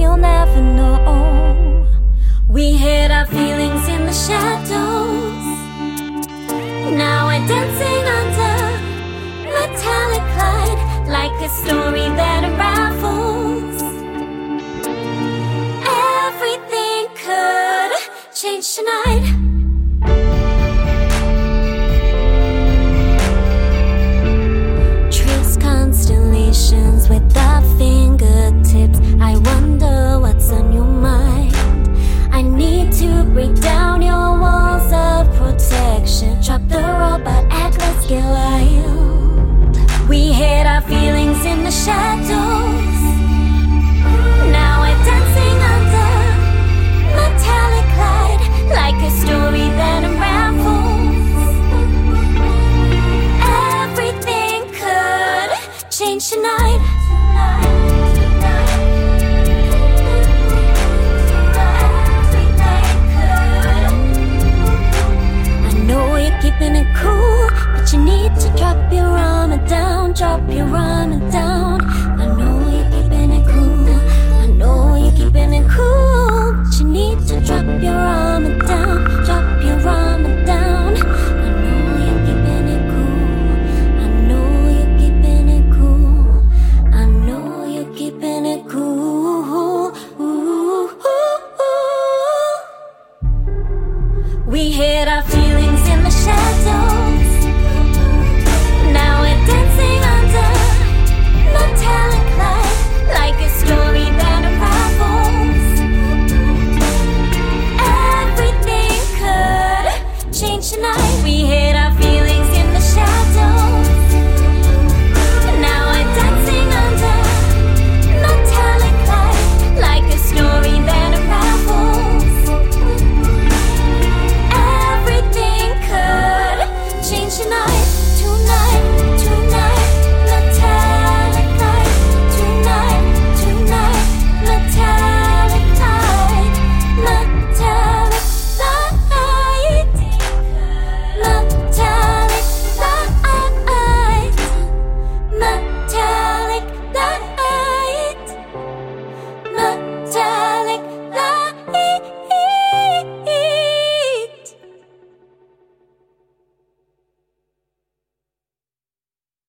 we'll never know. We hid our feelings in the shadows. Now we're dancing under metallic light, like a story that unravels. Everything could change tonight. our feelings in the shadows. drop, you run it down. I know you're keeping it cool. I know you're keeping it cool. But you need to drop your arm and down. Drop your arm and down. I know you're keeping it cool. I know you're keeping it cool. I know you're keeping it cool. Ooh, ooh, ooh. We hit our